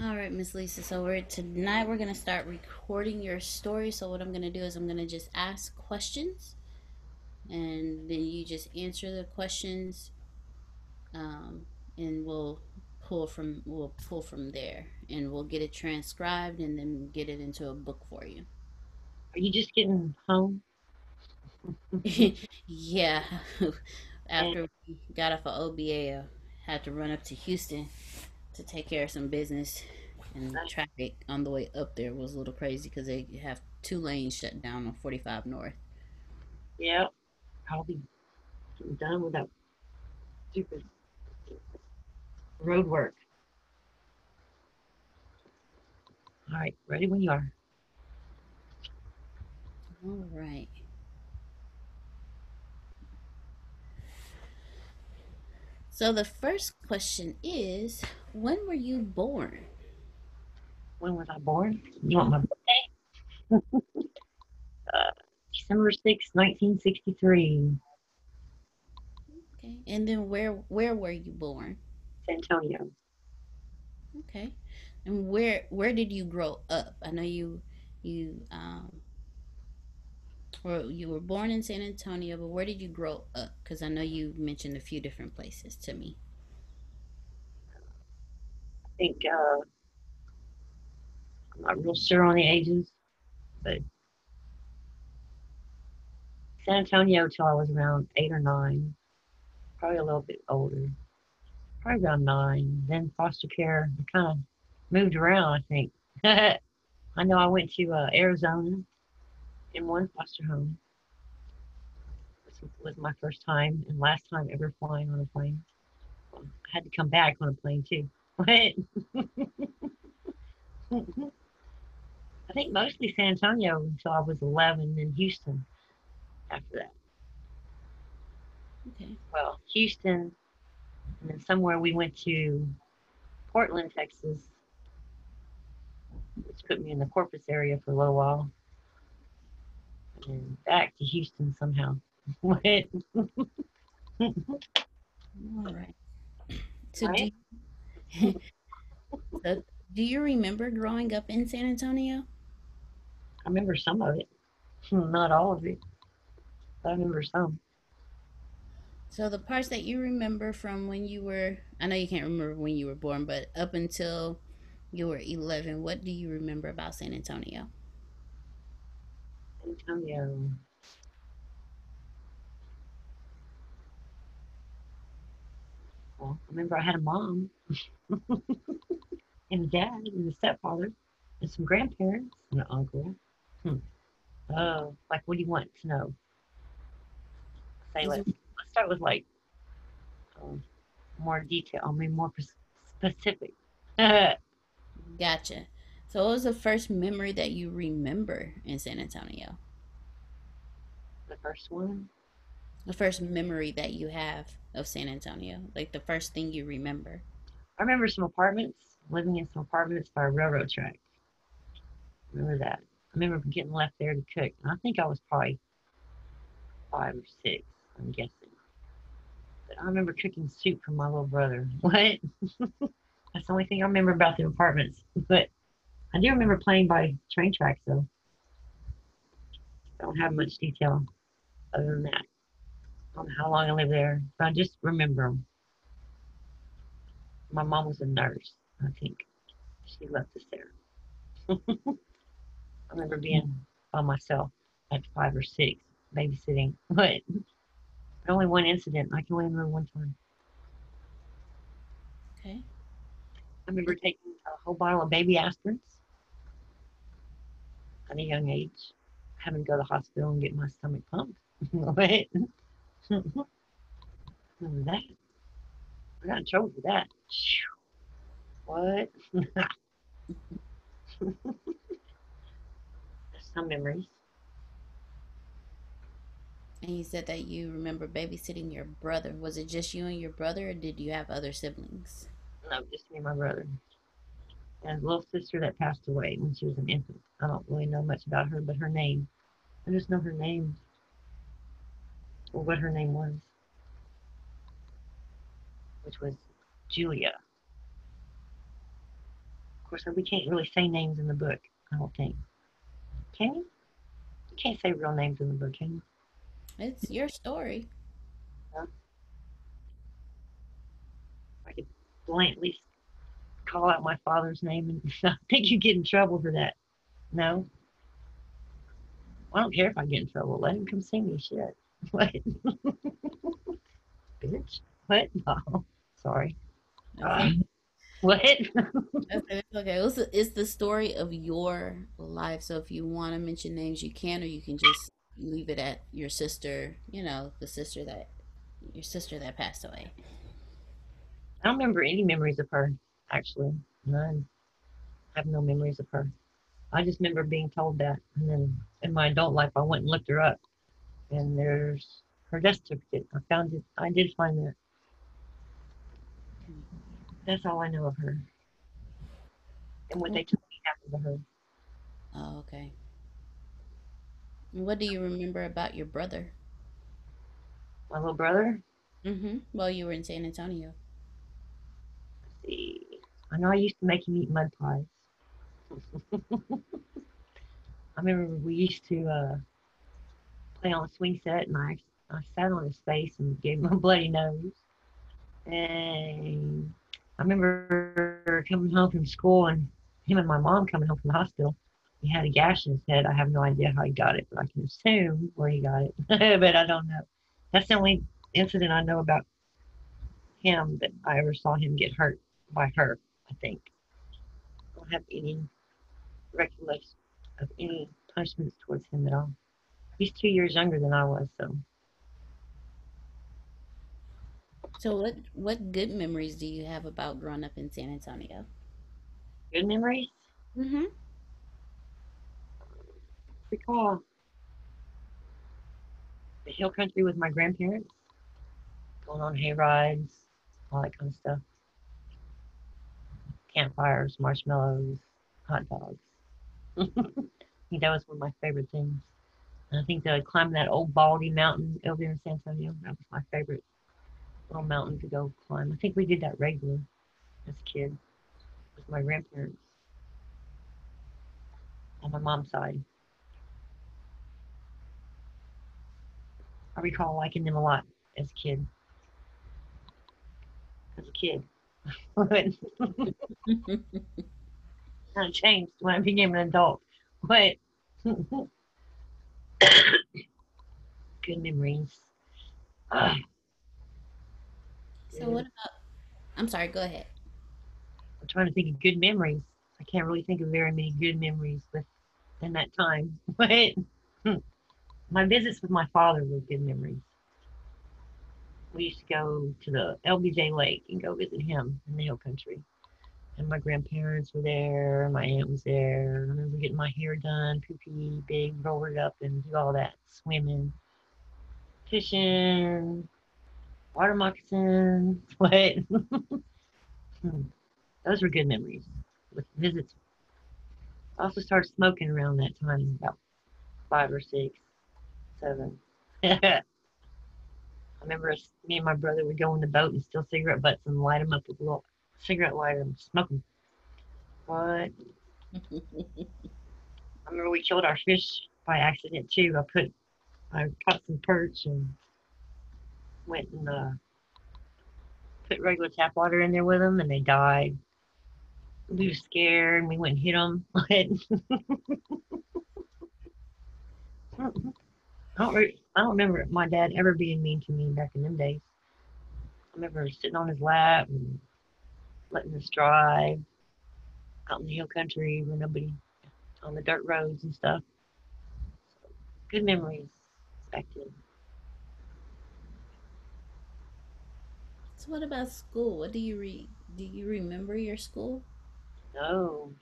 All right, Miss Lisa. So we're tonight we're gonna start recording your story. So what I'm gonna do is I'm gonna just ask questions, and then you just answer the questions, um, and we'll pull from we'll pull from there, and we'll get it transcribed, and then get it into a book for you. Are you just getting home? yeah. After we got off of OBA, I had to run up to Houston to take care of some business. And uh, traffic on the way up there was a little crazy because they have two lanes shut down on 45 North. yeah, I'll be done with that stupid road work. All right, ready when you are. All right. So the first question is, when were you born? When was I born? You want my birthday? Uh, December sixth, 1963, Okay. And then where where were you born? San Antonio. Okay. And where where did you grow up? I know you you um or you were born in San Antonio, but where did you grow up? Because I know you mentioned a few different places to me. I think uh, I'm not real sure on the ages, but San Antonio till I was around eight or nine, probably a little bit older, probably around nine. Then foster care, I kind of moved around, I think. I know I went to uh, Arizona in one foster home. This was my first time and last time ever flying on a plane. I had to come back on a plane too. I think mostly San Antonio until I was 11, then Houston after that. Okay. Well, Houston, and then somewhere we went to Portland, Texas, which put me in the Corpus area for a little while, back to Houston somehow. All right. So do you, so do you remember growing up in San Antonio? I remember some of it, not all of it, but I remember some. So the parts that you remember from when you were, I know you can't remember when you were born, but up until you were 11, what do you remember about San Antonio? Antonio. Well, I remember I had a mom and a dad and a stepfather and some grandparents and an uncle. Hmm. Oh, like what do you want to know? Say Is let's start with like um, more detail. I mean more specific. gotcha. So what was the first memory that you remember in San Antonio? The first one. The first memory that you have of San Antonio, like the first thing you remember. I remember some apartments, living in some apartments by a railroad track. Remember that. I remember getting left there to cook. And I think I was probably five or six, I'm guessing. But I remember cooking soup for my little brother. What? That's the only thing I remember about the apartments. But I do remember playing by train tracks, though. I don't have much detail other than that. I don't know how long I lived there, but I just remember 'em. My mom was a nurse, I think. She left us there. I remember being by myself at five or six, babysitting. But only one incident. I can only remember one time. Okay. I remember taking a whole bottle of baby aspirins at a young age, having to go to the hospital and get my stomach pumped. That. I got in trouble for that. What? Some memories. And you said that you remember babysitting your brother. Was it just you and your brother, or did you have other siblings? No, just me and my brother. And a little sister that passed away when she was an infant. I don't really know much about her, but her name. I just know her name or what her name was, which was Julia. Of course, we can't really say names in the book. I don't think. Can you? You can't say real names in the book, can you? It's your story. I could blatantly call out my father's name, and I think you get in trouble for that. No. I don't care if I get in trouble. Let him come see me. Shit. What? Bitch. What? No. Sorry. Uh, what? Okay, okay. It's it's the story of your life. So if you want to mention names, you can, or you can just leave it at your sister. You know, the sister that your sister that passed away. I don't remember any memories of her, actually. None. I have no memories of her. I just remember being told that. And then in my adult life, I went and looked her up. And there's her death certificate. I found it. I did find that. That's all I know of her. And what they told me happened to her. Oh, okay. What do you remember about your brother? My little brother, Mm-hmm. While you were in San Antonio. let's see. I know I used to make him eat mud pies. I remember we used to uh, play on a swing set, and I, I sat on his face and gave him a bloody nose. And I remember coming home from school, and him and my mom coming home from the hospital. He had a gash in his head. I have no idea how he got it, but I can assume where he got it, but I don't know. That's the only incident I know about him that I ever saw him get hurt by her, I think. I don't have any recollection of any punishments towards him at all. He's two years younger than I was, so So what what good memories do you have about growing up in San Antonio? good memories. Mm-hmm. Recall the hill country with my grandparents, going on hay rides, all that kind of stuff. Campfires, marshmallows, hot dogs. I think that was one of my favorite things. And I think that climbing that old Baldy mountain over there in San Antonio, that was my favorite little mountain to go climb. I think we did that regularly as a kid with my grandparents on my mom's side. I recall liking them a lot as a kid. As a kid. Of changed when I became an adult. But good memories. So what about I'm sorry, go ahead. I'm trying to think of good memories. I can't really think of very many good memories with in that time. But hmm, my visits with my father were good memories. We used to go to the LBJ Lake and go visit him in the hill country. And my grandparents were there, my aunt was there. I remember getting my hair done, poopy, big, rolled it up and do all that. Swimming, fishing, water moccasins, what? Hmm. Those were good memories with visits. I also started smoking around that time, about five or six, seven. I remember us, me and my brother would go in the boat and steal cigarette butts and light them up with a little cigarette lighter and smoke them. What? I remember we killed our fish by accident too. I put, I caught some perch and went and uh, put regular tap water in there with them, and they died. We were scared, and we went and hit them. I don't, re- I don't remember my dad ever being mean to me back in them days. I remember sitting on his lap and letting us drive out in the hill country where nobody on the dirt roads and stuff. So, Good memories back then. So what about school? What do you read? Do you remember your school? No,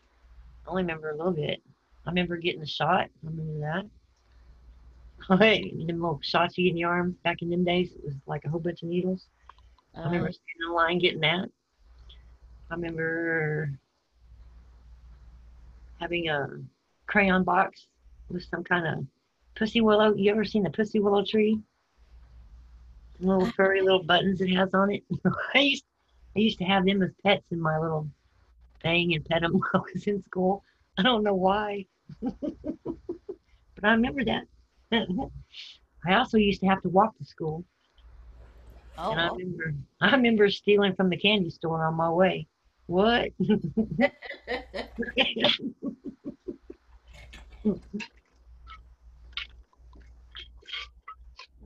I only remember a little bit. I remember getting the shot. I remember that. Them little shots you get in your arm back in them days. It was like a whole bunch of needles. I remember Uh, standing in line getting that. I remember having a crayon box with some kind of pussy willow. You ever seen the pussy willow tree? Little furry little buttons it has on it. I used I used to have them as pets in my little thing and pet them while I was in school. I don't know why, but I remember that. Mm-hmm. I also used to have to walk to school, Oh, and I remember I remember stealing from the candy store on my way. What?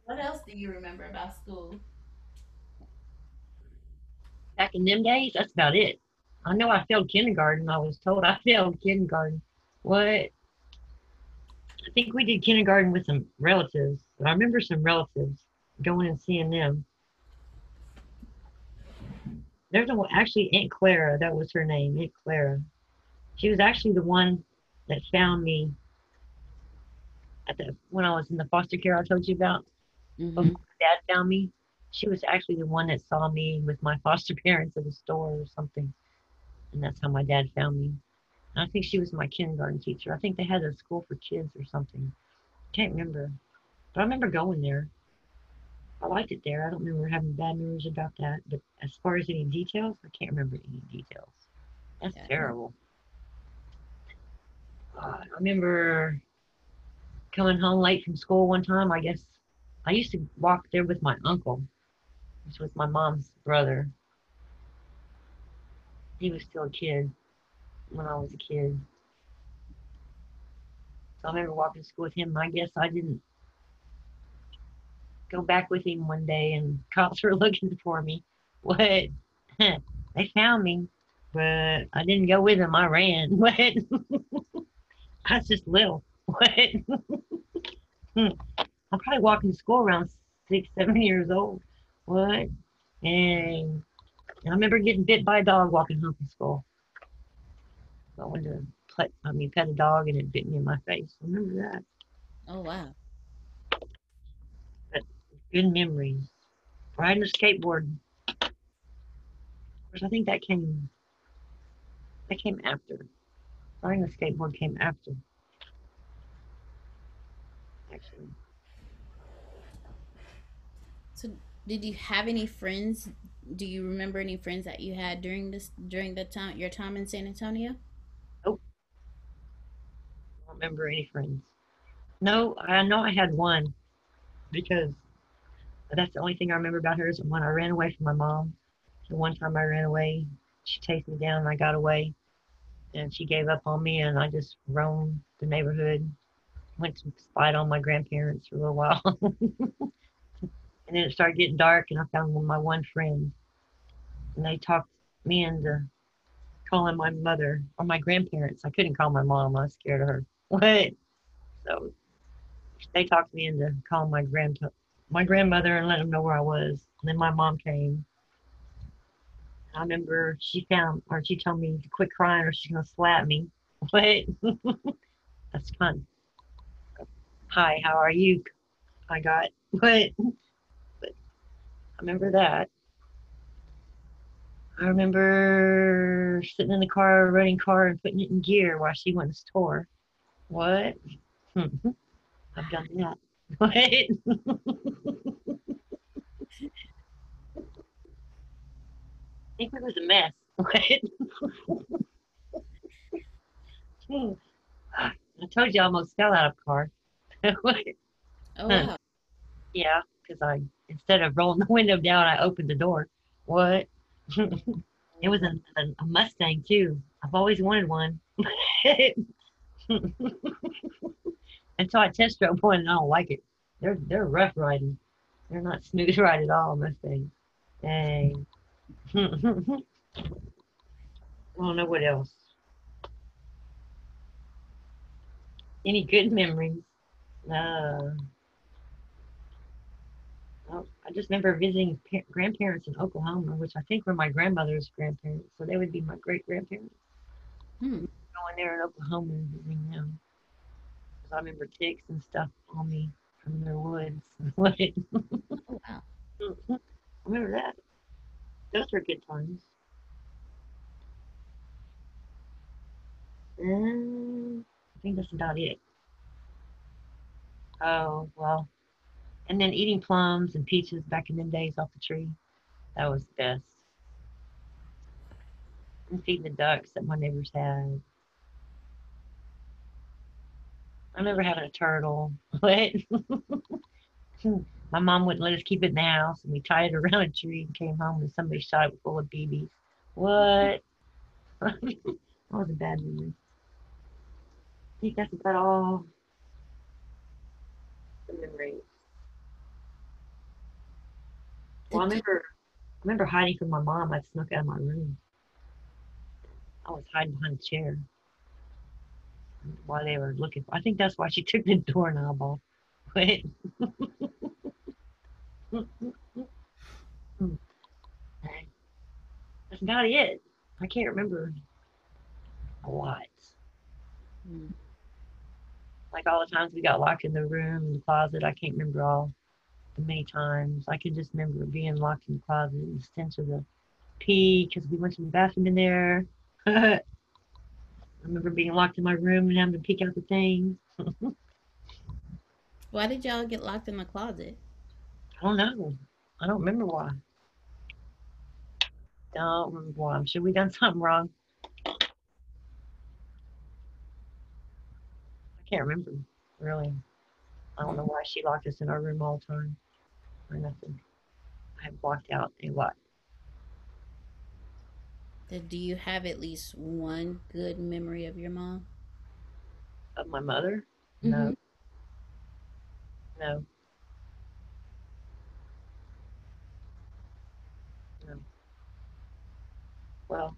what else do you remember about school? Back in them days, that's about it. I know I failed kindergarten. I was told I failed kindergarten. What? I think we did kindergarten with some relatives. But I remember some relatives going and seeing them. There's a actually Aunt Clara. That was her name, Aunt Clara. She was actually the one that found me at the when I was in the foster care I told you about. Mhm. Before Dad found me. She was actually the one that saw me with my foster parents at the store or something, and that's how my dad found me. I think she was my kindergarten teacher. I think they had a school for kids or something. Can't remember, but I remember going there. I liked it there. I don't remember having bad memories about that. But as far as any details, I can't remember any details. That's Yeah. terrible. Uh, I remember coming home late from school one time. I guess I used to walk there with my uncle, which was my mom's brother. He was still a kid when I was a kid. So I remember walking to school with him. I guess I didn't go back with him one day and cops were looking for me. What? they found me, but I didn't go with them. I ran. What? I was just little. What? I'm probably walking to school around six, seven years old. What? And I remember getting bit by a dog walking home from school. I went to pet, I mean, pet a dog and it bit me in my face. I remember that. Oh wow. But good memories. Riding a skateboard. Of course, I think that came. That came after. Riding a skateboard came after. Actually, So, did you have any friends? Do you remember any friends that you had during this during the time your time in San Antonio? Remember any friends. No, I know I had one because that's the only thing I remember about her is when I ran away from my mom. The one time I ran away, she chased me down and I got away. And she gave up on me and I just roamed the neighborhood. Went to spite on my grandparents for a little while. and then it started getting dark and I found my one friend. And they talked me into calling my mother or my grandparents. I couldn't call my mom. I was scared of her. What? So um, they talked me into calling my grand my grandmother and let them know where I was. And then my mom came. I remember she found or she told me to quit crying or she's gonna slap me. What? That's fun. Hi, how are you? I got what? But I remember that. I remember sitting in the car, running car, and putting it in gear while she went to store. What? I've done that. What? I think it was a mess. What? Hmm. I told you I almost fell out of car. What? Oh wow. yeah, because I instead of rolling the window down, I opened the door. What? it was a, a, a Mustang too. I've always wanted one. Until I test drove one, and I don't like it. They're they're rough riding. They're not smooth ride at all, Mustangs. Dang. I don't know what else. Any good memories? Uh, well, I just remember visiting pa- grandparents in Oklahoma, which I think were my grandmother's grandparents. So they would be my great grandparents. Hmm. Going there in Oklahoma and visiting them. 'Cause I remember ticks and stuff on me from their woods. I Oh wow. remember that. Those were good times. Um, I think that's about it. Oh, well. And then eating plums and peaches back in them days off the tree. That was the best. and feeding the ducks that my neighbors had. I remember having a turtle. What? my mom wouldn't let us keep it in the house, and we tied it around a tree and came home and somebody shot it full of BBs. What? that was a bad memory. I think that's about all the memories. Well, I remember, I remember hiding from my mom. I snuck out of my room. I was hiding behind a chair while they were looking. I think that's why she took the doorknob off. Wait. That's about it. I can't remember a lot. Like all the times we got locked in the room, in the closet, I can't remember all the many times. I can just remember being locked in the closet and the stench of the pee because we went to the bathroom in there. I remember being locked in my room and having to peek out the things. Why did y'all get locked in the closet? I don't know. I don't remember why. Don't remember why. I'm sure we done something wrong. I can't remember, really. I don't know why she locked us in our room all the time or nothing. I have blocked out a lot. Did- Do you have at least one good memory of your mom? Of my mother? No. Mhm. No. No. Well,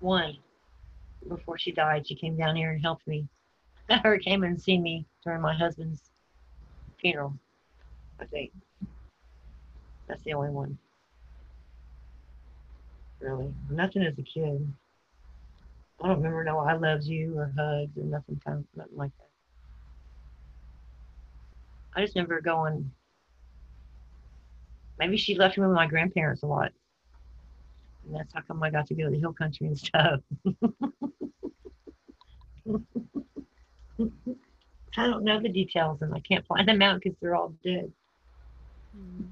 one, before she died, she came down here and helped me. Her came and see me during my husband's funeral, I think. That's the only one. Really. Nothing as a kid. I don't remember no I loves you or hugs or nothing kind of nothing like that. I just remember going maybe she left me with my grandparents a lot. And that's how come I got to go to the hill country and stuff. I don't know the details and I can't find them out because they're all dead. Mm.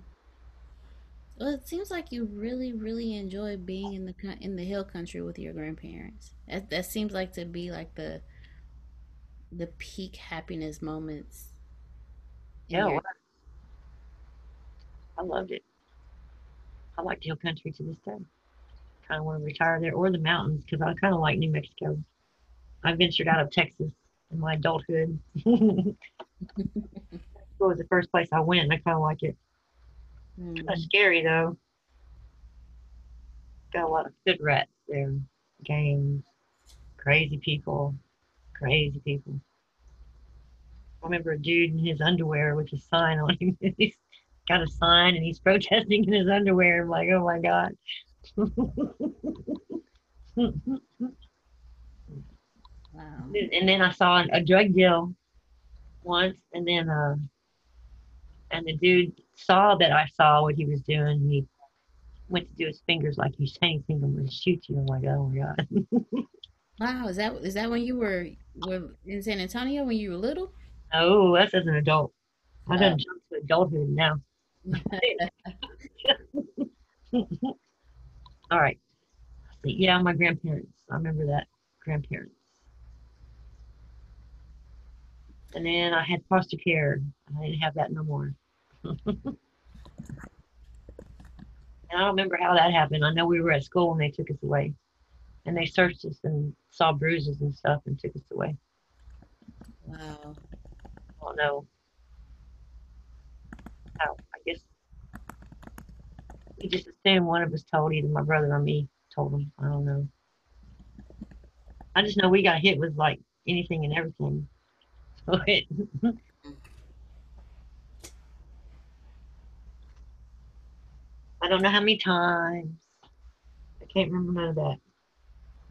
Well, it seems like you really, really enjoy being in the in the hill country with your grandparents. That that seems like to be like the the peak happiness moments. Yeah, your- I loved it. I like the hill country to this day. Kind of want to retire there or the mountains because I kind of like New Mexico. I ventured out of Texas in my adulthood. it was the first place I went. and I kind of like it. Mm. Kind of scary though. Got a lot of good rats there. Gangs, crazy people, crazy people. I remember a dude in his underwear with a sign on him. he's got a sign and he's protesting in his underwear. I'm like, oh my god. Wow. and then I saw a drug deal once, and then uh, and the dude saw that I saw what he was doing. He went to do his fingers like he's saying, "Think I'm gonna shoot you." I'm like, oh my god. Wow, is that is that when you were were in San Antonio when you were little? oh, that's as an adult. I done uh. jumped to adulthood now. All right. Yeah, my grandparents. I remember that. Grandparents. And then I had foster care. I didn't have that no more. And I don't remember how that happened. I know we were at school when they took us away. And they searched us and saw bruises and stuff and took us away. Wow. I don't know how. I guess we just assumed one of us told either my brother or me told them. I don't know. I just know we got hit with like anything and everything. So it, don't know how many times. I can't remember none of that.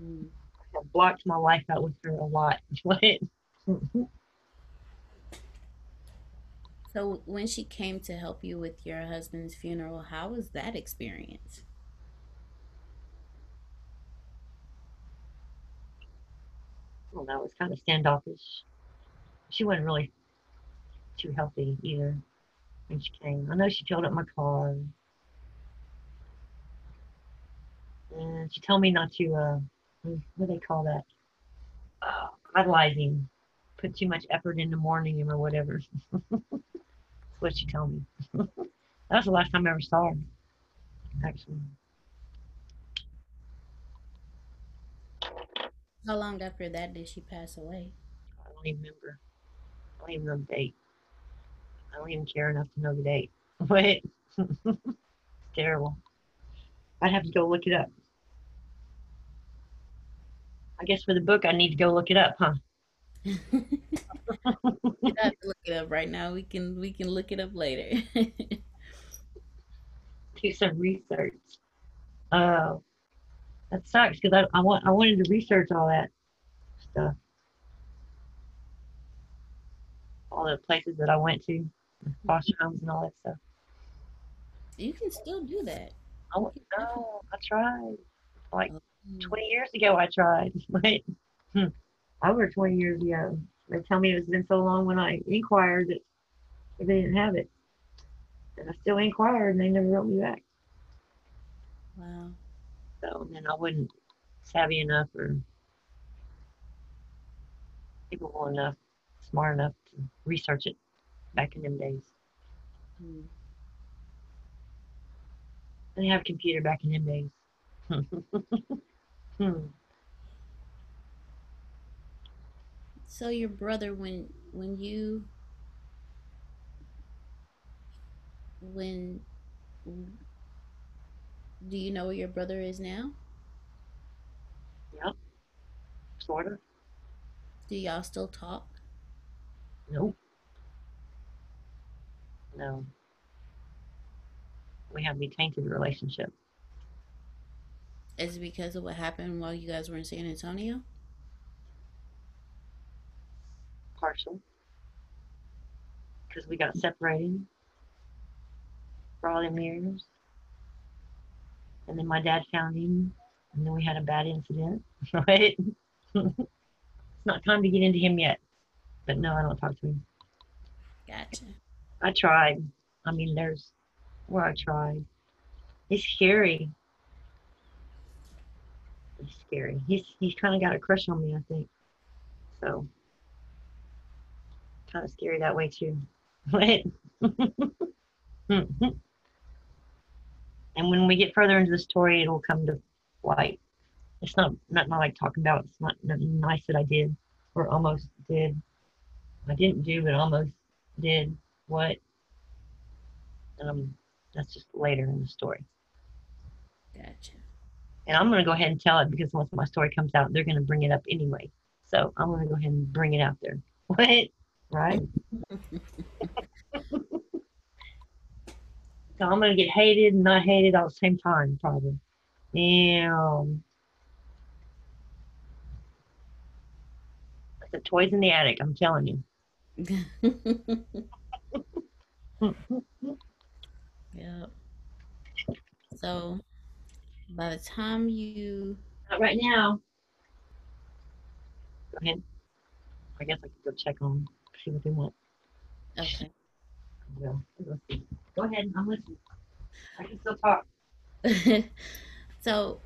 Mm. I have blocked my life out with her a lot. So when she came to help you with your husband's funeral, how was that experience? Well. It was kind of standoffish. She wasn't really too healthy either when she came. I know she filled up my car. And she told me not to, uh, what do they call that? Uh, idolizing, put too much effort in the morning or whatever. That's what she told me. that was the last time I ever saw her, actually. How long after that did she pass away? I don't even remember. I don't even know the date. I don't even care enough to know the date. But it's terrible. I'd have to go look it up. I guess for the book, I need to go look it up, huh? you have to look it up right now. We can we can look it up later. Do some research. Uh, that sucks because I, I want I wanted to research all that stuff, all the places that I went to, foster homes and all that stuff. you can still do that. I no, I tried. Like Mm. 20 years ago, I tried. But hmm, over 20 years ago, they tell me it's been so long when I inquired that they didn't have it. And I still inquired and they never wrote me back. Wow. So then I wasn't savvy enough or capable enough, smart enough to research it back in them days. Mm. I didn't have a computer back in them days. hmm. So your brother, when when you when do you know where your brother is now? Yep. Sort of. Do y'all still talk? Nope. No. We have a tainted relationship. Is it because of what happened while you guys were in San Antonio? partial because we got separated for all them years. And then my dad found him, and then we had a bad incident. Right? it's not time to get into him yet. But no, I don't talk to him. Gotcha. I tried. I mean, there's where I tried. It's scary. He's scary. He's he's kind of got a crush on me, I think. So kind of scary that way too. But and when we get further into the story, it'll come to light. It's not not, not like talking about. It's not nice that I did or almost did. I didn't do, but almost did what. Um, that's just later in the story. Gotcha. And I'm going to go ahead and tell it because once my story comes out, they're going to bring it up anyway. So I'm going to go ahead and bring it out there. What? Right? So I'm going to get hated and not hated all at the same time, probably. Damn. The toys in the attic, I'm telling you. yep. So by the time you Not right now. Go ahead. I guess I could go check on see what they want. okay. Yeah. Go ahead, I'm listening. I can still talk. so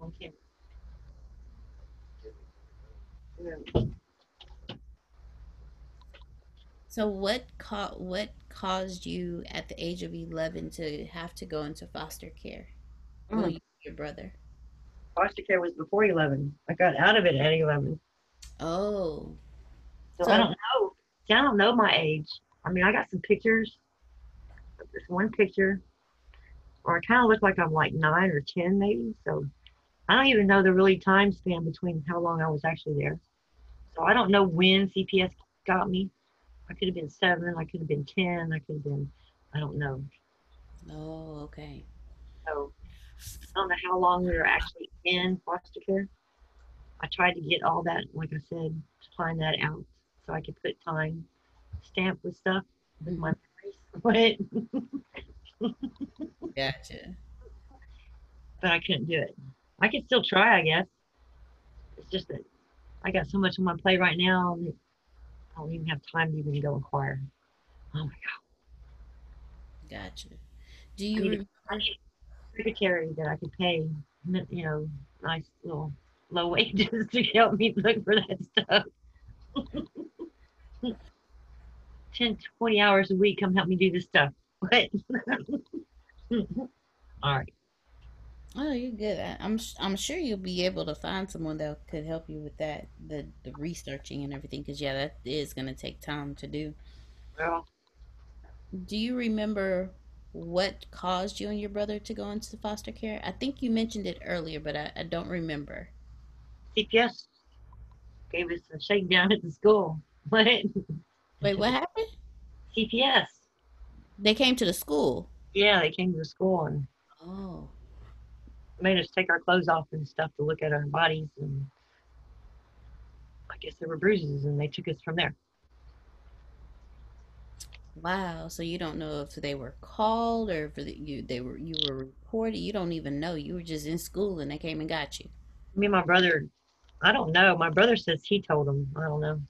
on camera. So what ca- what caused you at the age of 11 to have to go into foster care? Well, Mm. you, your brother. Foster care was before 11. I got out of it at 11. Oh. So, So- I don't know. See, I don't know my age. I mean, I got some pictures. This one picture, or I kind of look like I'm like nine or 10 maybe. So I don't even know the really time span between how long I was actually there. So I don't know when CPS got me. I could have been seven. I could have been 10. I could have been, I don't know. Oh, okay. So I don't know how long we were actually in foster care. I tried to get all that, like I said, to find that out so I could put time stamp with stuff with my memories. But Gotcha. but I couldn't do it. I could still try, I guess. It's just that I got so much on my plate right now I don't even have time to even go inquire. Oh my god. Gotcha. Do I you need, remember? I need a secretary that I could pay, you know, nice little low wages to help me look for that stuff. 10, 20 hours a week, come help me do this stuff. What? All right. Oh, you're good. I- I'm s- I'm sure you'll be able to find someone that could help you with that, the the researching and everything. Because yeah, that is gonna take time to do. Well, Do you remember what caused you and your brother to go into foster care? I think you mentioned it earlier, but I, I don't remember. CPS gave us a shakedown at the school. What? Wait, what happened? CPS. They came to the school. Yeah, they came to the school and Oh, made us take our clothes off and stuff to look at our bodies and I guess there were bruises and they took us from there. wow. So you don't know if they were called or if you they were you were reported. You don't even know. You were just in school and they came and got you. Me and my brother, I don't know. My brother says he told them. I don't know.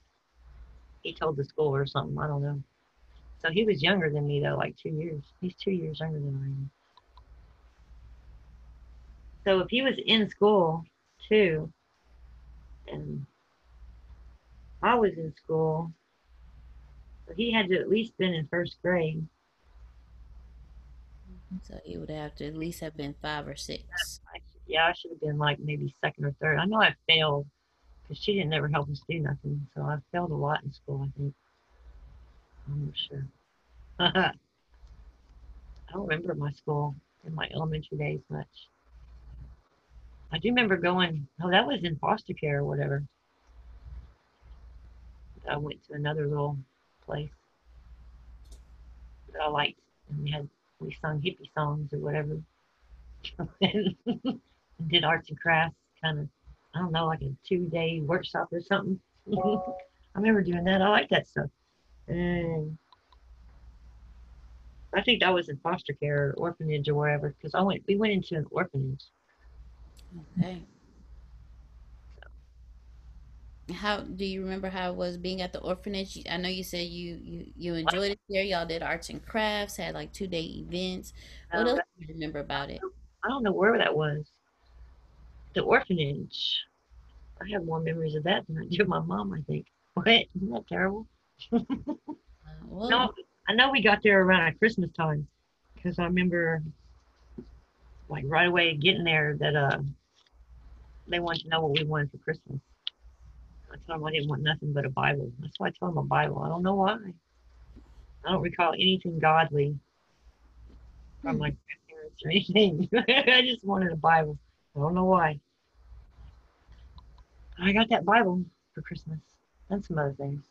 He told the school or something. I don't know. So he was younger than me though, like two years. He's two years younger than I am. So if he was in school too, and I was in school, so he had to at least been in first grade. So he would have to at least have been five or six. I, yeah, I should have been like maybe second or third. I know I failed because she didn't ever help us do nothing. So I failed a lot in school, I think. I'm not sure. I don't remember my school in my elementary days much. I do remember going, oh, that was in foster care or whatever. I went to another little place that I liked, and we had we sung hippie songs or whatever, and did arts and crafts, kind of, I don't know, like a two-day workshop or something. I remember doing that. I like that stuff, and I think that was in foster care or orphanage or wherever, because I went, we went into an orphanage. Okay. How do you remember how it was being at the orphanage? I know you said you you you enjoyed it there. Y'all did arts and crafts, had like two day events. What Um, else do you remember about it? I don't know where that was. The orphanage. I have more memories of that than I do my mom, I think. What? Isn't that terrible? Uh, well, No, I know we got there around at Christmas time because I remember like right away getting there that uh they wanted to know what we wanted for Christmas. I told them I didn't want nothing but a Bible. That's why I told them a Bible. I don't know why. I don't recall anything godly from Hmm. my grandparents or anything. I just wanted a Bible. I don't know why. I got that Bible for Christmas and some other things.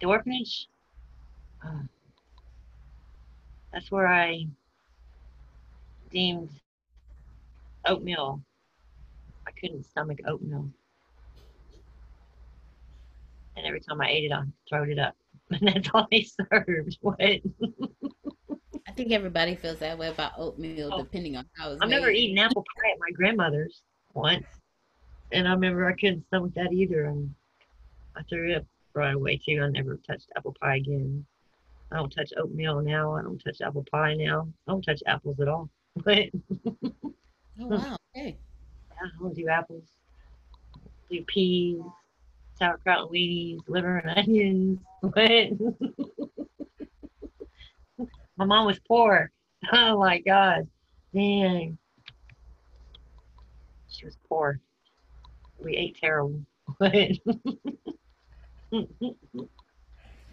The orphanage. uh, that's where I deemed oatmeal. Couldn't stomach oatmeal. And every time I ate it, I throwed it up. And that's all they served. What? I think everybody feels that way about oatmeal, Oh. depending on how it's I remember made. eating apple pie at my grandmother's once. And I remember I couldn't stomach that either. And I threw it up right away too. I never touched apple pie again. I don't touch oatmeal now. I don't touch apple pie now. I don't touch apples at all. But Oh wow, okay. I don't do apples. Do peas, sauerkraut and weenies, liver and onions. But my mom was poor. Oh my God. Dang. She was poor. We ate terrible.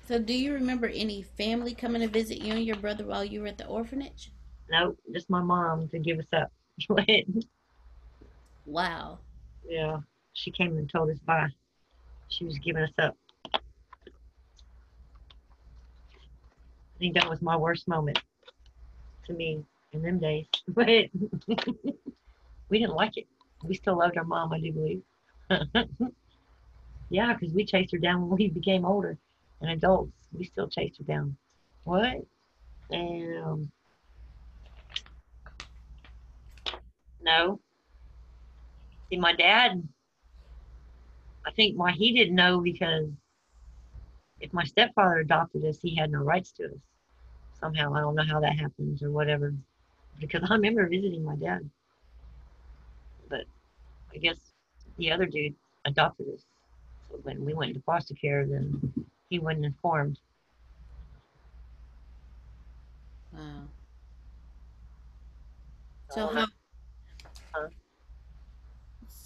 So, do you remember any family coming to visit you and your brother while you were at the orphanage? nope, just my mom to give us up. Wow. yeah, she came and told us bye. She was giving us up. I think that was my worst moment to me in them days. But we didn't like it. We still loved our mom, I do believe. yeah, because we chased her down when we became older and adults. We still chased her down. What? And um, no. See, my dad, I think why he didn't know because if my stepfather adopted us, he had no rights to us. somehow. I don't know how that happens or whatever. Because I remember visiting my dad. But I guess the other dude adopted us. So when we went into foster care, then he wasn't informed. Wow. So Um, how?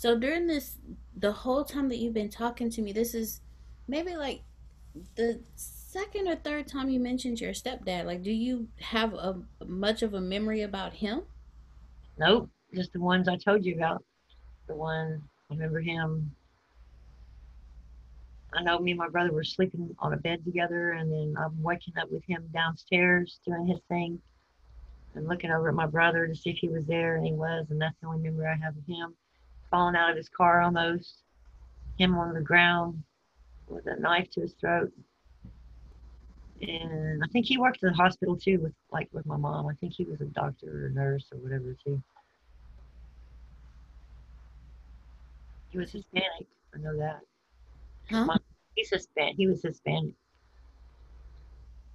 So during this, the whole time that you've been talking to me, this is maybe like the second or third time you mentioned your stepdad. Like, do you have a much of a memory about him? Nope, just the ones I told you about. The one I remember him. I know me and my brother were sleeping on a bed together, and then I'm waking up with him downstairs doing his thing and looking over at my brother to see if he was there, and he was, and that's the only memory I have of him. Falling out of his car almost, him on the ground with a knife to his throat. And I think he worked at the hospital too, with like with my mom. I think he was a doctor or a nurse or whatever too. He was Hispanic. I know that. Huh? My, he's Hispanic. He was Hispanic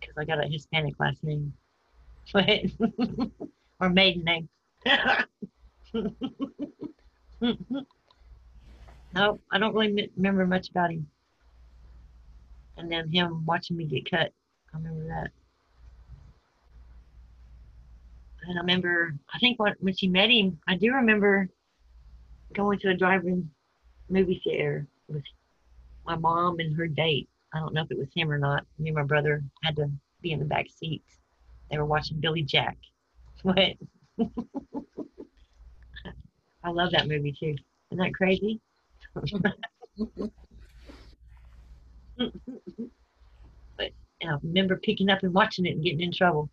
because I got a Hispanic last name, but or maiden name. no, I don't really remember much about him. And then him watching me get cut. I remember that. And I remember, I think when, when she met him, I do remember going to a drive-in movie theater with my mom and her date. I don't know if it was him or not. Me and my brother had to be in the back seat. They were watching Billy Jack. But I love that movie too. Isn't that crazy? but I remember picking up and watching it and getting in trouble.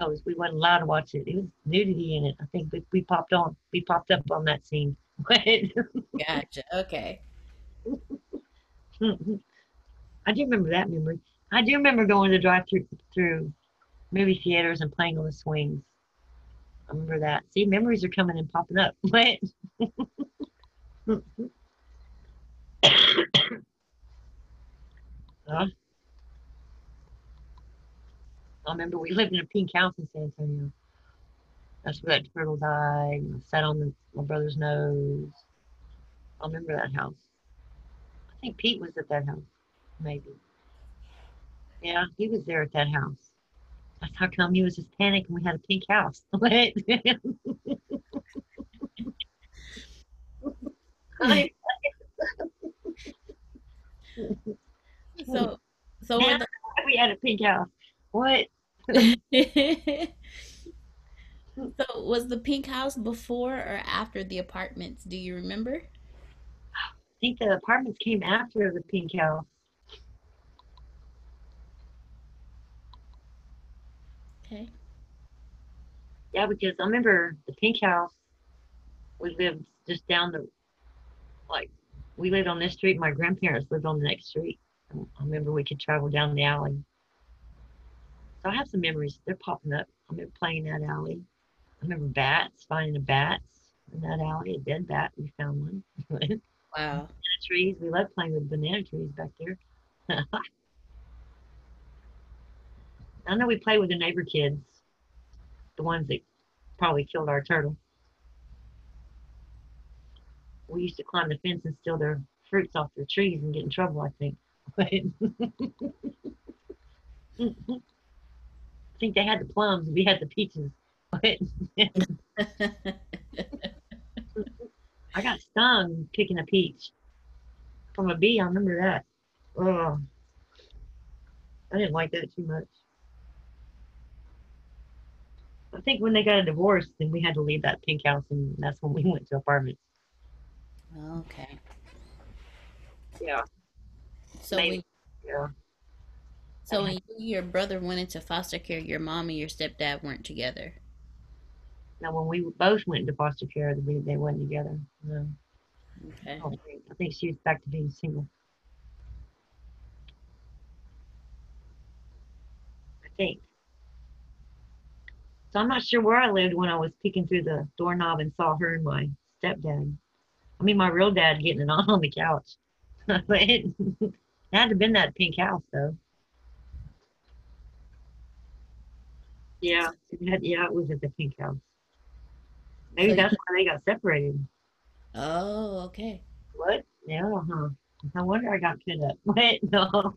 Us we wasn't allowed to watch it. It was nudity in it. I think we, we popped on. We popped up on that scene. Gotcha. Okay. I do remember that memory. I do remember going to drive through through movie theaters and playing on the swings. Remember that. See, memories are coming and popping up. What? Uh, I remember we lived in a pink house in San Antonio. That's where that turtle died. and sat on the, my brother's nose. I remember that house. I think Pete was at that house, maybe. Yeah, he was there at that house. That's how come he was Hispanic and we had a pink house. What? So, so were the, we had a pink house. What? so was the pink house before or after the apartments? Do you remember? I think the apartments came after the pink house. Okay. Yeah, because I remember the pink house. We lived just down the, like, we lived on this street. My grandparents lived on the next street. I remember we could travel down the alley. So I have some memories. They're popping up. I remember playing that alley. I remember bats, finding the bats in that alley. A dead bat. We found one. wow. banana Wow. trees. We loved playing with banana trees back there. I know we played with the neighbor kids, the ones that probably killed our turtle. We used to climb the fence and steal their fruits off their trees and get in trouble, I think. I think they had the plums, we had the peaches. I got stung picking a peach from a bee. I remember that. Oh, I didn't like that too much. I think when they got a divorce, then we had to leave that pink house, and that's when we went to apartments. okay. Yeah, So Maybe. when yeah. so when you your brother went into foster care, your mom and your stepdad weren't together. Now, when we both went into foster care, they, they weren't together. No, Okay. don't think. I think she was back to being single. I think. So I'm not sure where I lived when I was peeking through the doorknob and saw her and my stepdad. I mean, my real dad getting it on on the couch. But it, had to have been that pink house, though. Yeah, it had, yeah, it was at the pink house. Maybe So that's why they got separated. Oh, okay. What? Yeah, huh? No wonder I got put up. Wait, no.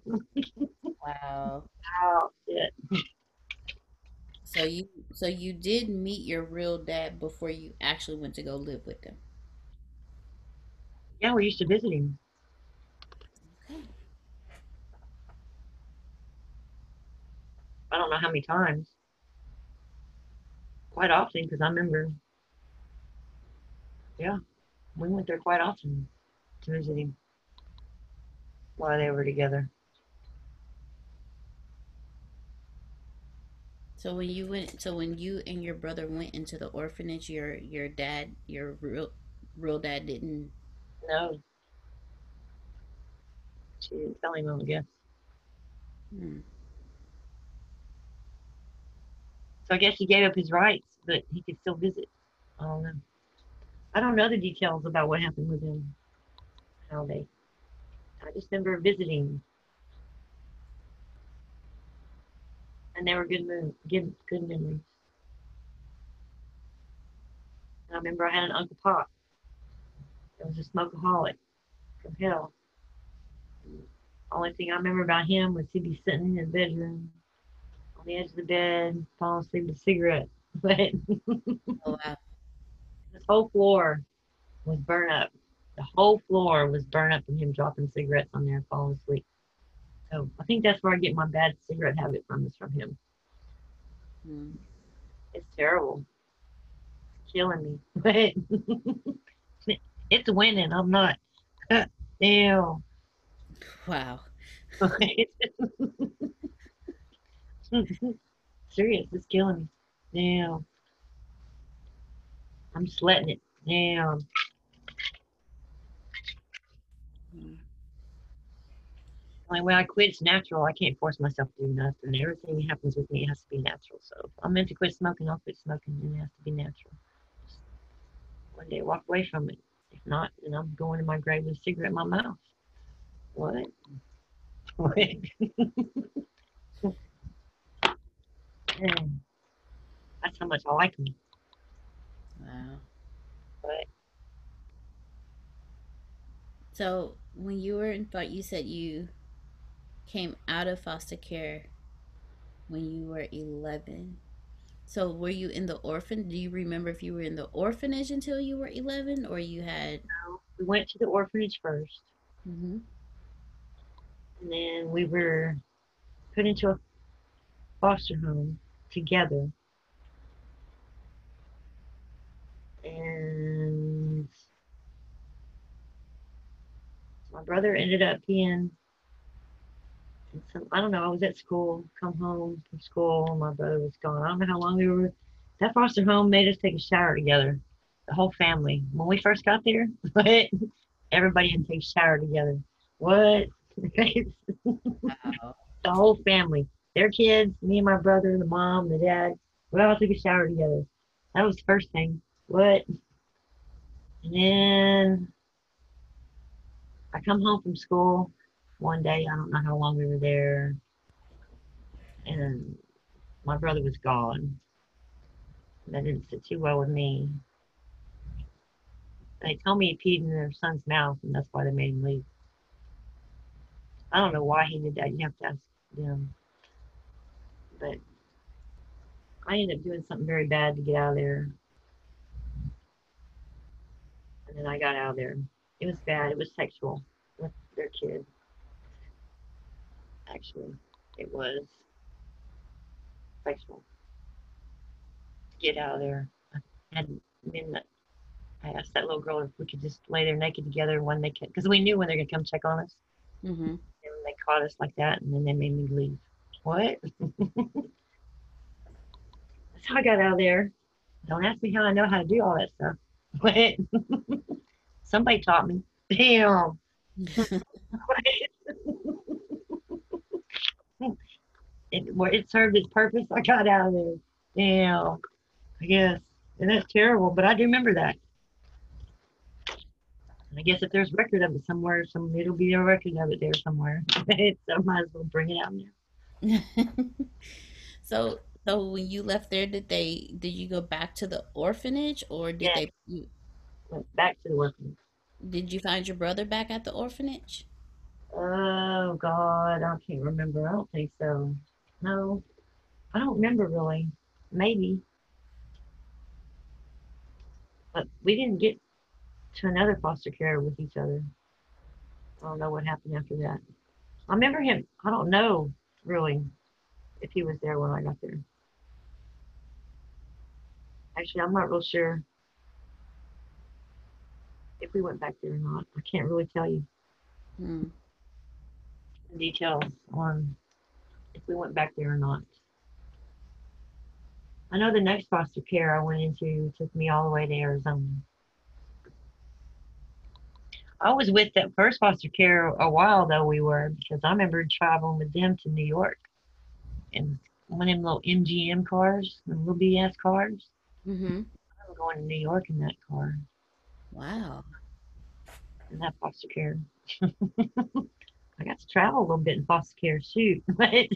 Wow. Oh, shit. So you so you did meet your real dad before you actually went to go live with him. Yeah, we used to visit him. Okay. I don't know how many times. Quite often, because I remember. Yeah, we went there quite often to visit him while they were together. So when you went so when you and your brother went into the orphanage, your your dad, your real real dad didn't No, she didn't tell him, I guess. hmm. So I guess he gave up his rights, but he could still visit. I don't know. I don't know the details about what happened with him. How they. I just remember visiting, and they were good, good, good memories. I remember I had an Uncle Pop. It was a smokeaholic from hell. Only thing I remember about him was he'd be sitting in his bedroom on the edge of the bed, falling asleep with a cigarette. But Oh wow. this whole floor was burnt up. The whole floor was burnt up from him dropping cigarettes on there and falling asleep. So I think that's where I get my bad cigarette habit from is from him. Hmm. It's terrible. It's killing me. But it's winning. I'm not. Ew. Wow. Serious, it's killing me. Damn. I'm sweating it. Damn. Only way I quit is natural. I can't force myself to do nothing. Everything that happens with me it has to be natural. So if I'm meant to quit smoking, I'll quit smoking and it has to be natural. Just one day walk away from it. If not, then I'm going to my grave with a cigarette in my mouth. What? What? That's how much I like me. Wow. But So when you were in thought you said you came out of foster care when you were 11. So were you in the orphan? Do you remember if you were in the orphanage until you were 11 or you had No, we went to the orphanage first, Mhm. and then we were put into a foster home together. And my brother ended up being in some, I don't know, I was at school, come home from school, my brother was gone. I don't know how long we were. That foster home made us take a shower together, the whole family. When we first got there, what? everybody had to take a shower together. What? the whole family, their kids, me and my brother, the mom, the dad, we all took a shower together. That was the first thing. What? And then I come home from school one day. I don't know how long we were there. And my brother was gone. That didn't sit too well with me. They told me he peed in their son's mouth, and that's why they made him leave. I don't know why he did that. You have to ask them. But I ended up doing something very bad to get out of there. And then I got out of there. It was bad. It was sexual with their kid. Actually, it was sexual. Get out of there. I had been that I asked that little girl if we could just lay there naked together when they could, because we knew when they were gonna come check on us. Mhm. And they caught us like that, and then they made me leave. What? That's how I got out of there. Don't ask me how I know how to do all that stuff. What? Somebody taught me. Damn. it, well, it served its purpose. I got out of there. Damn. I guess. And that's terrible, but I do remember that. And I guess if there's record of it somewhere, some it'll be a record of it there somewhere. so I might as well bring it out now. so So when you left there, did they did you go back to the orphanage or did Yeah, they you- went back to the working. did you find your brother back at the orphanage? Oh God, I can't remember. I don't think so. No, I don't remember really. Maybe, but we didn't get to another foster care with each other. I don't know what happened after that. I remember him. I don't know really if he was there when I got there. Actually, I'm not real sure if we went back there or not. I can't really tell you Hmm. details on if we went back there or not. I know the next foster care I went into took me all the way to Arizona. I was with that first foster care a while though we were because I remember traveling with them to New York in one of them little MGM cars, the little BS cars. Mm-hmm. I was going to New York in that car Wow. in that foster care. I got to travel a little bit in foster care, shoot. But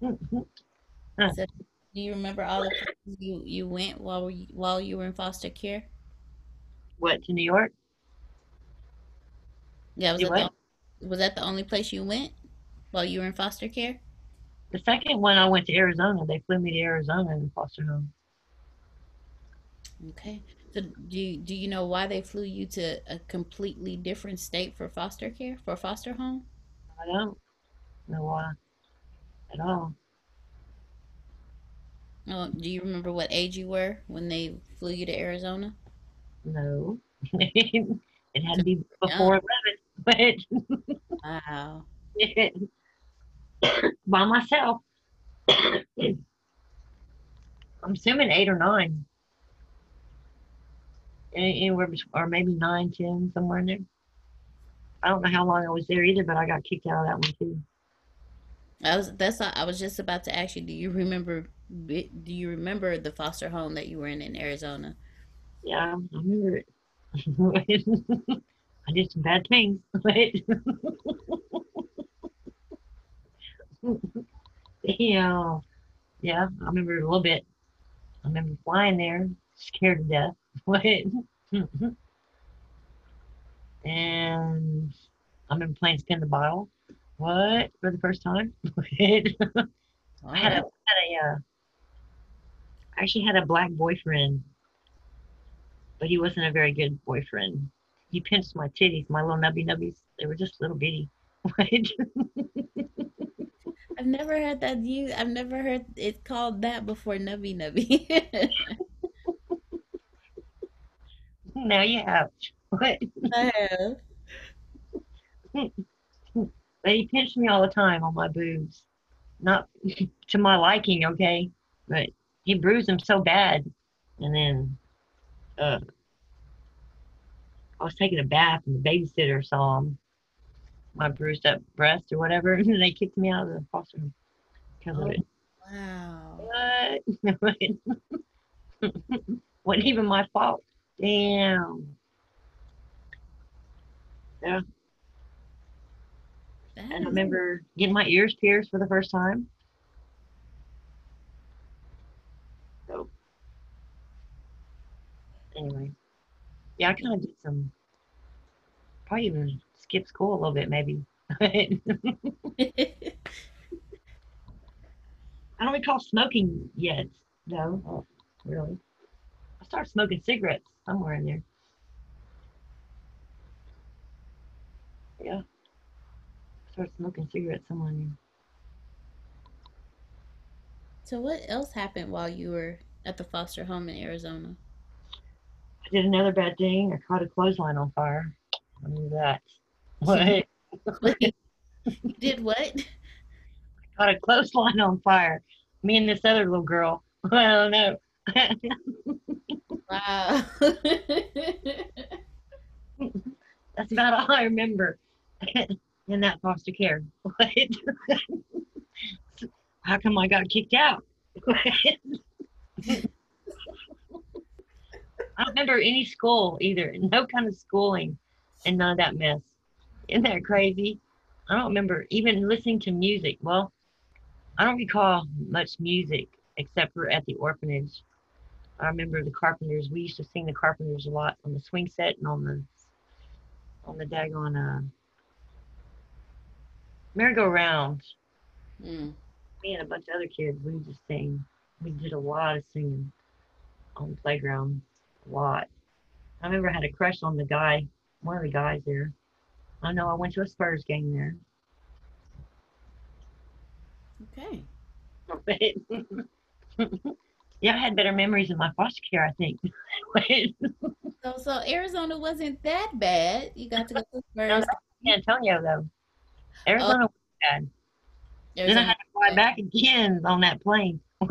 So do you remember all the places you you went while you, while you were in foster care? what to New York? Yeah, was that the, was that the only place you went while you were in foster care? The second one I went to Arizona. They flew me to Arizona in foster home. Okay. So do you, do you know why they flew you to a completely different state for foster care, for foster home? I don't know why at all. Oh, do you remember what age you were when they flew you to Arizona? No. it had to be before 11, Wow. but by myself. I'm assuming eight or nine. Any- Anywhere, or maybe nine, ten, somewhere in there. I don't know how long I was there either, but I got kicked out of that one too. I was that's I was just about to ask you, do you remember do you remember the foster home that you were in in Arizona? Yeah, I remember it. I did some bad things, but yeah, yeah, I remember a little bit. I remember flying there, scared to death. But and I remember playing spin the bottle. What for the first time? I Oh, had a, had a uh, I actually had a black boyfriend, but he wasn't a very good boyfriend. He pinched my titties, my little nubby nubbies. They were just little bitty. What? I've never heard that you I've never heard it called that before nubby nubby. Now you have. What? I have. But he pinched me all the time on my boobs. Not to my liking, okay? But he bruised them so bad. And then uh, I was taking a bath and the babysitter saw him, my bruised up breast or whatever, and they kicked me out of the foster home because of Oh, it. wow. What? Wasn't even my fault. Damn. Yeah. And I remember getting my ears pierced for the first time. So, anyway, yeah, I kind of did some, probably even skip school a little bit, maybe. I don't recall smoking yet, though. Oh, really? I started smoking cigarettes somewhere in there. Yeah. I started smoking cigarettes somewhere in there. So what else happened while you were at the foster home in Arizona? I did another bad thing. I caught a clothesline on fire. I knew that. What? You did what? I caught a clothesline on fire. Me and this other little girl. I don't know. Wow. That's about all I remember in that foster care. How come I got kicked out? I don't remember any school either. No kind of schooling and none of that mess. Isn't that crazy? I don't remember even listening to music. Well, I don't recall much music except for at the orphanage. I remember the Carpenters. We used to sing the Carpenters a lot on the swing set and on the on the daggone uh, merry-go-round. Mm. Me and a bunch of other kids, we just sing. We did a lot of singing on the playground. A lot. I remember I had a crush on the guy, one of the guys there. I know I went to a Spurs game there. Okay. yeah, I had better memories in my foster care, I think. So so Arizona wasn't that bad. You got to go to No, Spurs. San Antonio, though. Arizona oh. was bad. Then I had to fly back again on that plane.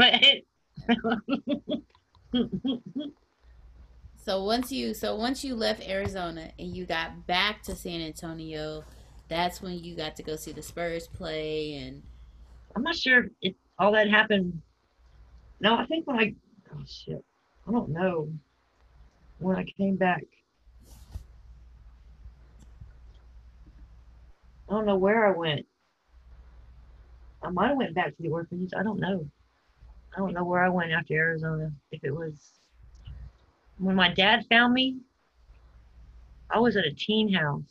So once you so once you left Arizona and you got back to San Antonio, that's when you got to go see the Spurs play and I'm not sure if all that happened. No, I think when I, oh shit, I don't know. When I came back, I don't know where I went. I might have went back to the orphanage. I don't know. I don't know where I went after Arizona. If it was when my dad found me, I was at a teen house.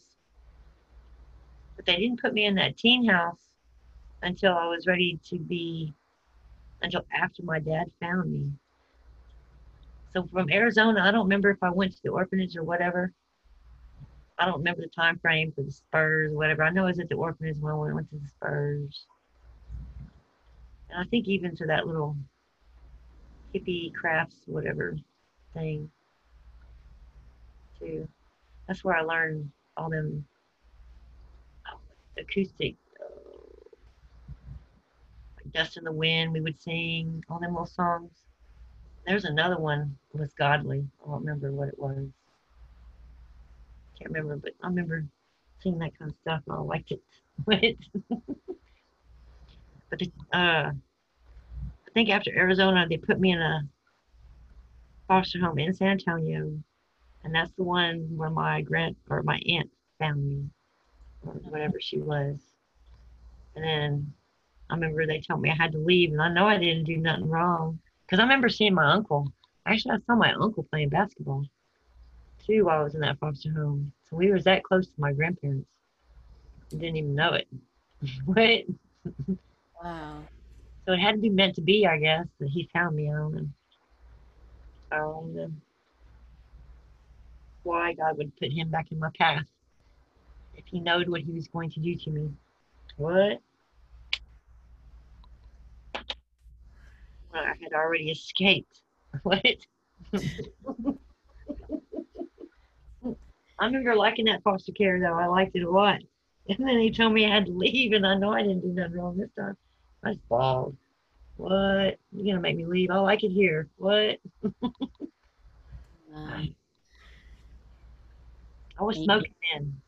But they didn't put me in that teen house until I was ready to be, until after my dad found me. So from Arizona, I don't remember if I went to the orphanage or whatever. I don't remember the time frame for the Spurs, or whatever. I know I was at the orphanage when I went to the Spurs. And I think even to that little hippie crafts, whatever thing, too. That's where I learned all them acoustic Dust in the Wind, we would sing all them little songs. There's another one was Godly. I don't remember what it was. Can't remember, but I remember singing that kind of stuff. and I liked it. but the, uh, I think after Arizona, they put me in a foster home in San Antonio, and that's the one where my grand or my aunt found me, or whatever she was. And then I remember they told me I had to leave, and I know I didn't do nothing wrong because I remember seeing my uncle. Actually, I saw my uncle playing basketball too while I was in that foster home. So we was that close to my grandparents. I didn't even know it. but wow. so it had to be meant to be, I guess, that he found me. Know. I don't know why God would put him back in my path if he knowed what he was going to do to me. What? I had already escaped. What? I remember liking that foster care though. I liked it a lot. And then he told me I had to leave, and I know I didn't do nothing wrong this time. I was bald. What? You're gonna make me leave? Oh, I could hear. What? Wow. I was smoking then.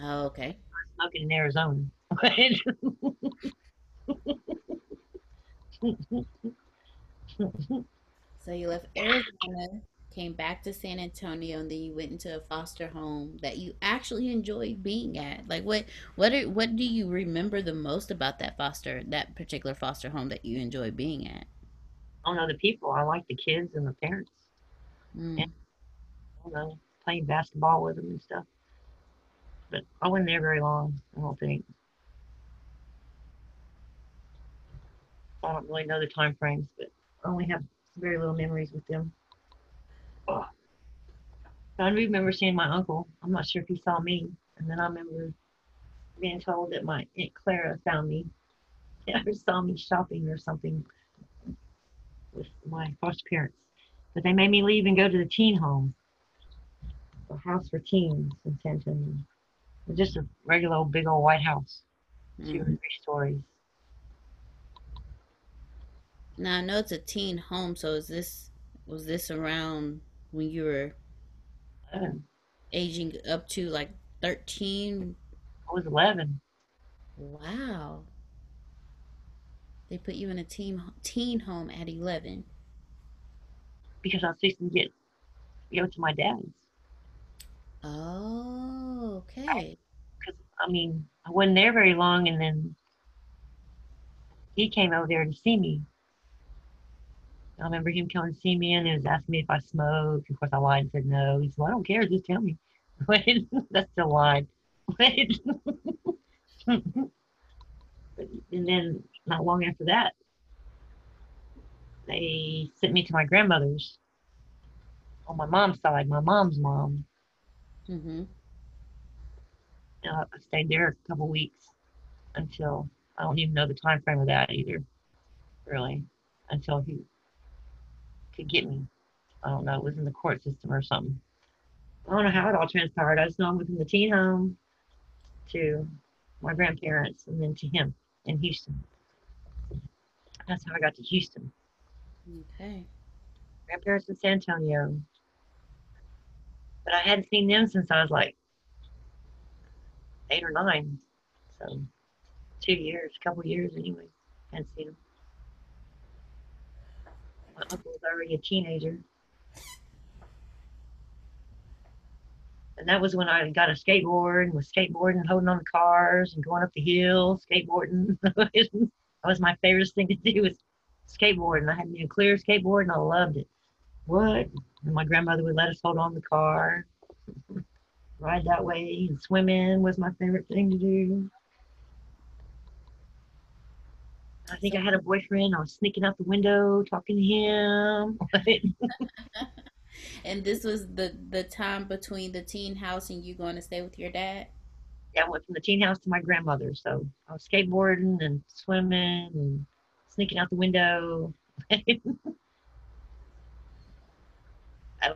Oh, okay. Smoking in Arizona. So you left Arizona, came back to San Antonio, and then you went into a foster home that you actually enjoyed being at. Like what what are, what do you remember the most about that foster that particular foster home that you enjoyed being at? I don't know the people. I like the kids and the parents. Mm. I don't know, playing basketball with them and stuff. But I wasn't there very long, I don't think. I don't really know the time frames, but only have very little memories with them. Oh. I remember seeing my uncle. I'm not sure if he saw me. And then I remember being told that my Aunt Clara found me. Or saw me shopping or something with my foster parents. But they made me leave and go to the teen home, a house for teens in San Antonio. Just a regular old big old white house, two or Mm. three stories. Now I know it's a teen home, so is this was this around when you were aging up to like 13? I was 11. Wow. They put you in a teen teen home at 11. because I was fixing to get go to my dad's. Oh, okay. Because I mean, I wasn't there very long, and then he came over there to see me. I remember him coming to see me and he was asking me if I smoked. Of course, I lied and said no. He said, well, I don't care. Just tell me. That's still lied. But and then not long after that, they sent me to my grandmother's on my mom's side, my mom's mom. Mm-hmm. Uh, I stayed there a couple weeks until I don't even know the time frame of that either, really, until he could get me. I don't know. It was in the court system or something. I don't know how it all transpired. I just know I went from the teen home to my grandparents and then to him in Houston. That's how I got to Houston. Okay. Grandparents in San Antonio. But I hadn't seen them since I was like eight or nine. So two years, a couple years anyway. Hadn't seen them. My uncle was already a teenager. And that was when I got a skateboard and was skateboarding, holding on the cars and going up the hill, skateboarding. that was my favorite thing to do was skateboarding. I had a clear skateboard and I loved it. What? And my grandmother would let us hold on the car, ride that way, and swimming was my favorite thing to do. I think I had a boyfriend. I was sneaking out the window, talking to him. and this was the the time between the teen house and you going to stay with your dad. Yeah, I went from the teen house to my grandmother. So I was skateboarding and swimming and sneaking out the window. At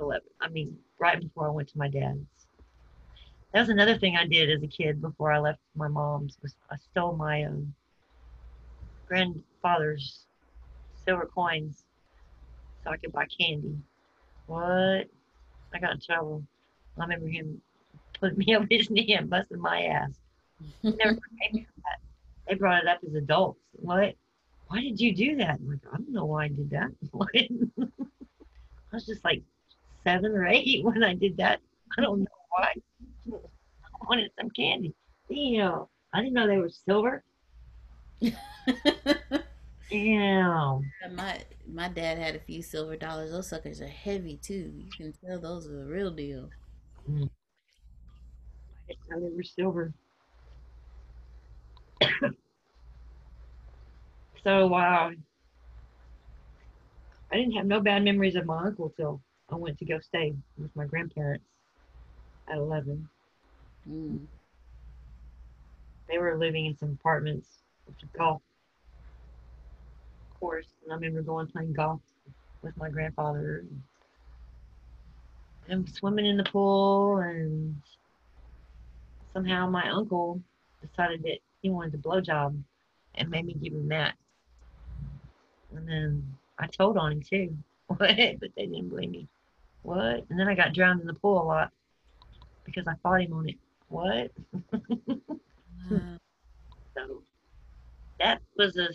11. I mean, right before I went to my dad's. That was another thing I did as a kid before I left my mom's. Was I stole my um, grandfather's silver coins so I could buy candy. What? I got in trouble. I remember him putting me over his knee and busting my ass. Never forgave that. They brought it up as adults. What? Why did you do that? I'm like, I don't know why I did that. I was just like seven or eight when I did that. I don't know why. I wanted some candy. Damn. I didn't know they were silver. Damn. My my dad had a few silver dollars. Those suckers are heavy too. You can tell those are the real deal. Mm. I didn't they were silver. so wow. I didn't have no bad memories of my uncle till I went to go stay with my grandparents at 11. Mm. They were living in some apartments with golf Of course. And I remember going playing golf with my grandfather and, and swimming in the pool. And somehow my uncle decided that he wanted a blowjob and made me give him that. And then I told on him too. What but they didn't believe me. What? And then I got drowned in the pool a lot because I fought him on it. What? wow. So that was a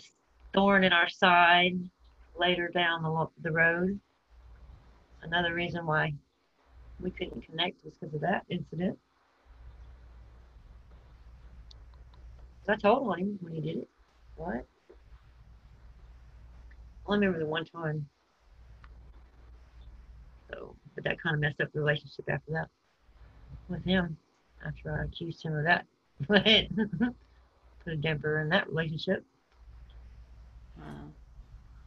thorn in our side later down the, the road. Another reason why we couldn't connect was because of that incident. I told him when he did it. What? I remember the one time. So, but that kind of messed up the relationship after that with him. After I accused him of that, put a damper in that relationship. Wow.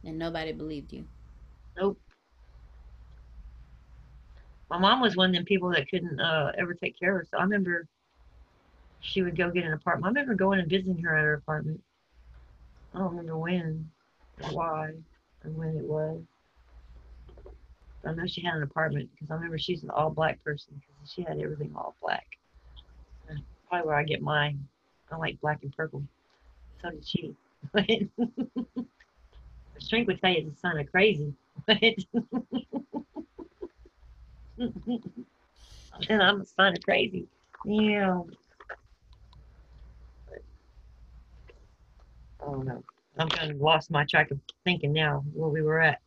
And nobody believed you. Nope. My mom was one of them people that couldn't uh, ever take care of herself. I remember she would go get an apartment. I remember going and visiting her at her apartment. I don't remember when, or why, or when it was. But I know she had an apartment because I remember she's an all black person because she had everything all black. That's probably where I get mine. I like black and purple. So did she. But Shrink would say it's a sign of crazy. But and I'm a sign of crazy. Yeah. Oh no. I'm kind of lost my track of thinking now where we were at.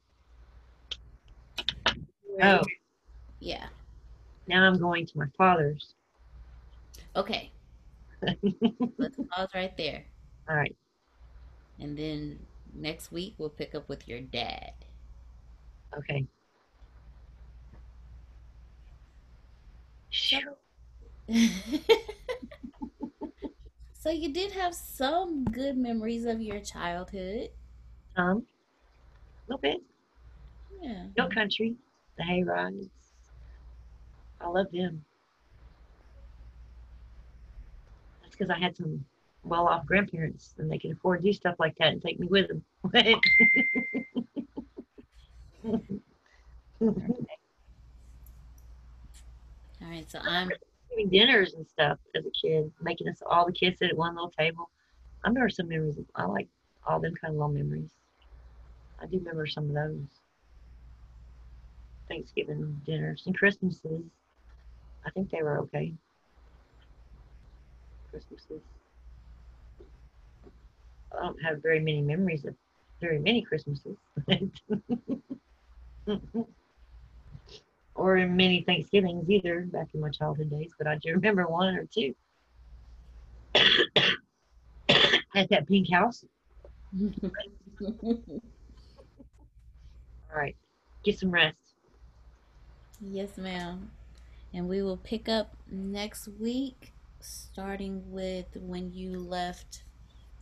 Oh. Yeah. Now I'm going to my father's. Okay. Let's pause right there. All right. And then next week we'll pick up with your dad. Okay. Shoo. so you did have some good memories of your childhood. Um, a little bit. Yeah. No country, the hay rides. I love them. That's because I had some well off grandparents and they could afford to do stuff like that and take me with them. All right, so I'm Having dinners and stuff as a kid, making us all the kids sit at one little table. I remember some memories. Of, I like all them kind of little memories. I do remember some of those. Thanksgiving dinners and Christmases. I think they were okay. Christmases. I don't have very many memories of very many Christmases. or in many Thanksgivings either back in my childhood days, but I do remember one or two. At that pink house. All right. Get some rest. yes, ma'am. And we will pick up next week, starting with when you left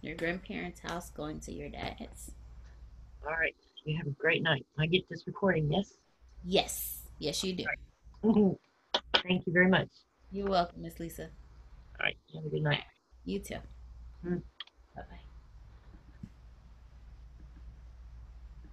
your grandparents' house going to your dad's. All right. You have a great night. I get this recording, yes? Yes. Yes, you do. Thank you very much. You're welcome, Miss Lisa. All right. Have a good night. You too. Mm.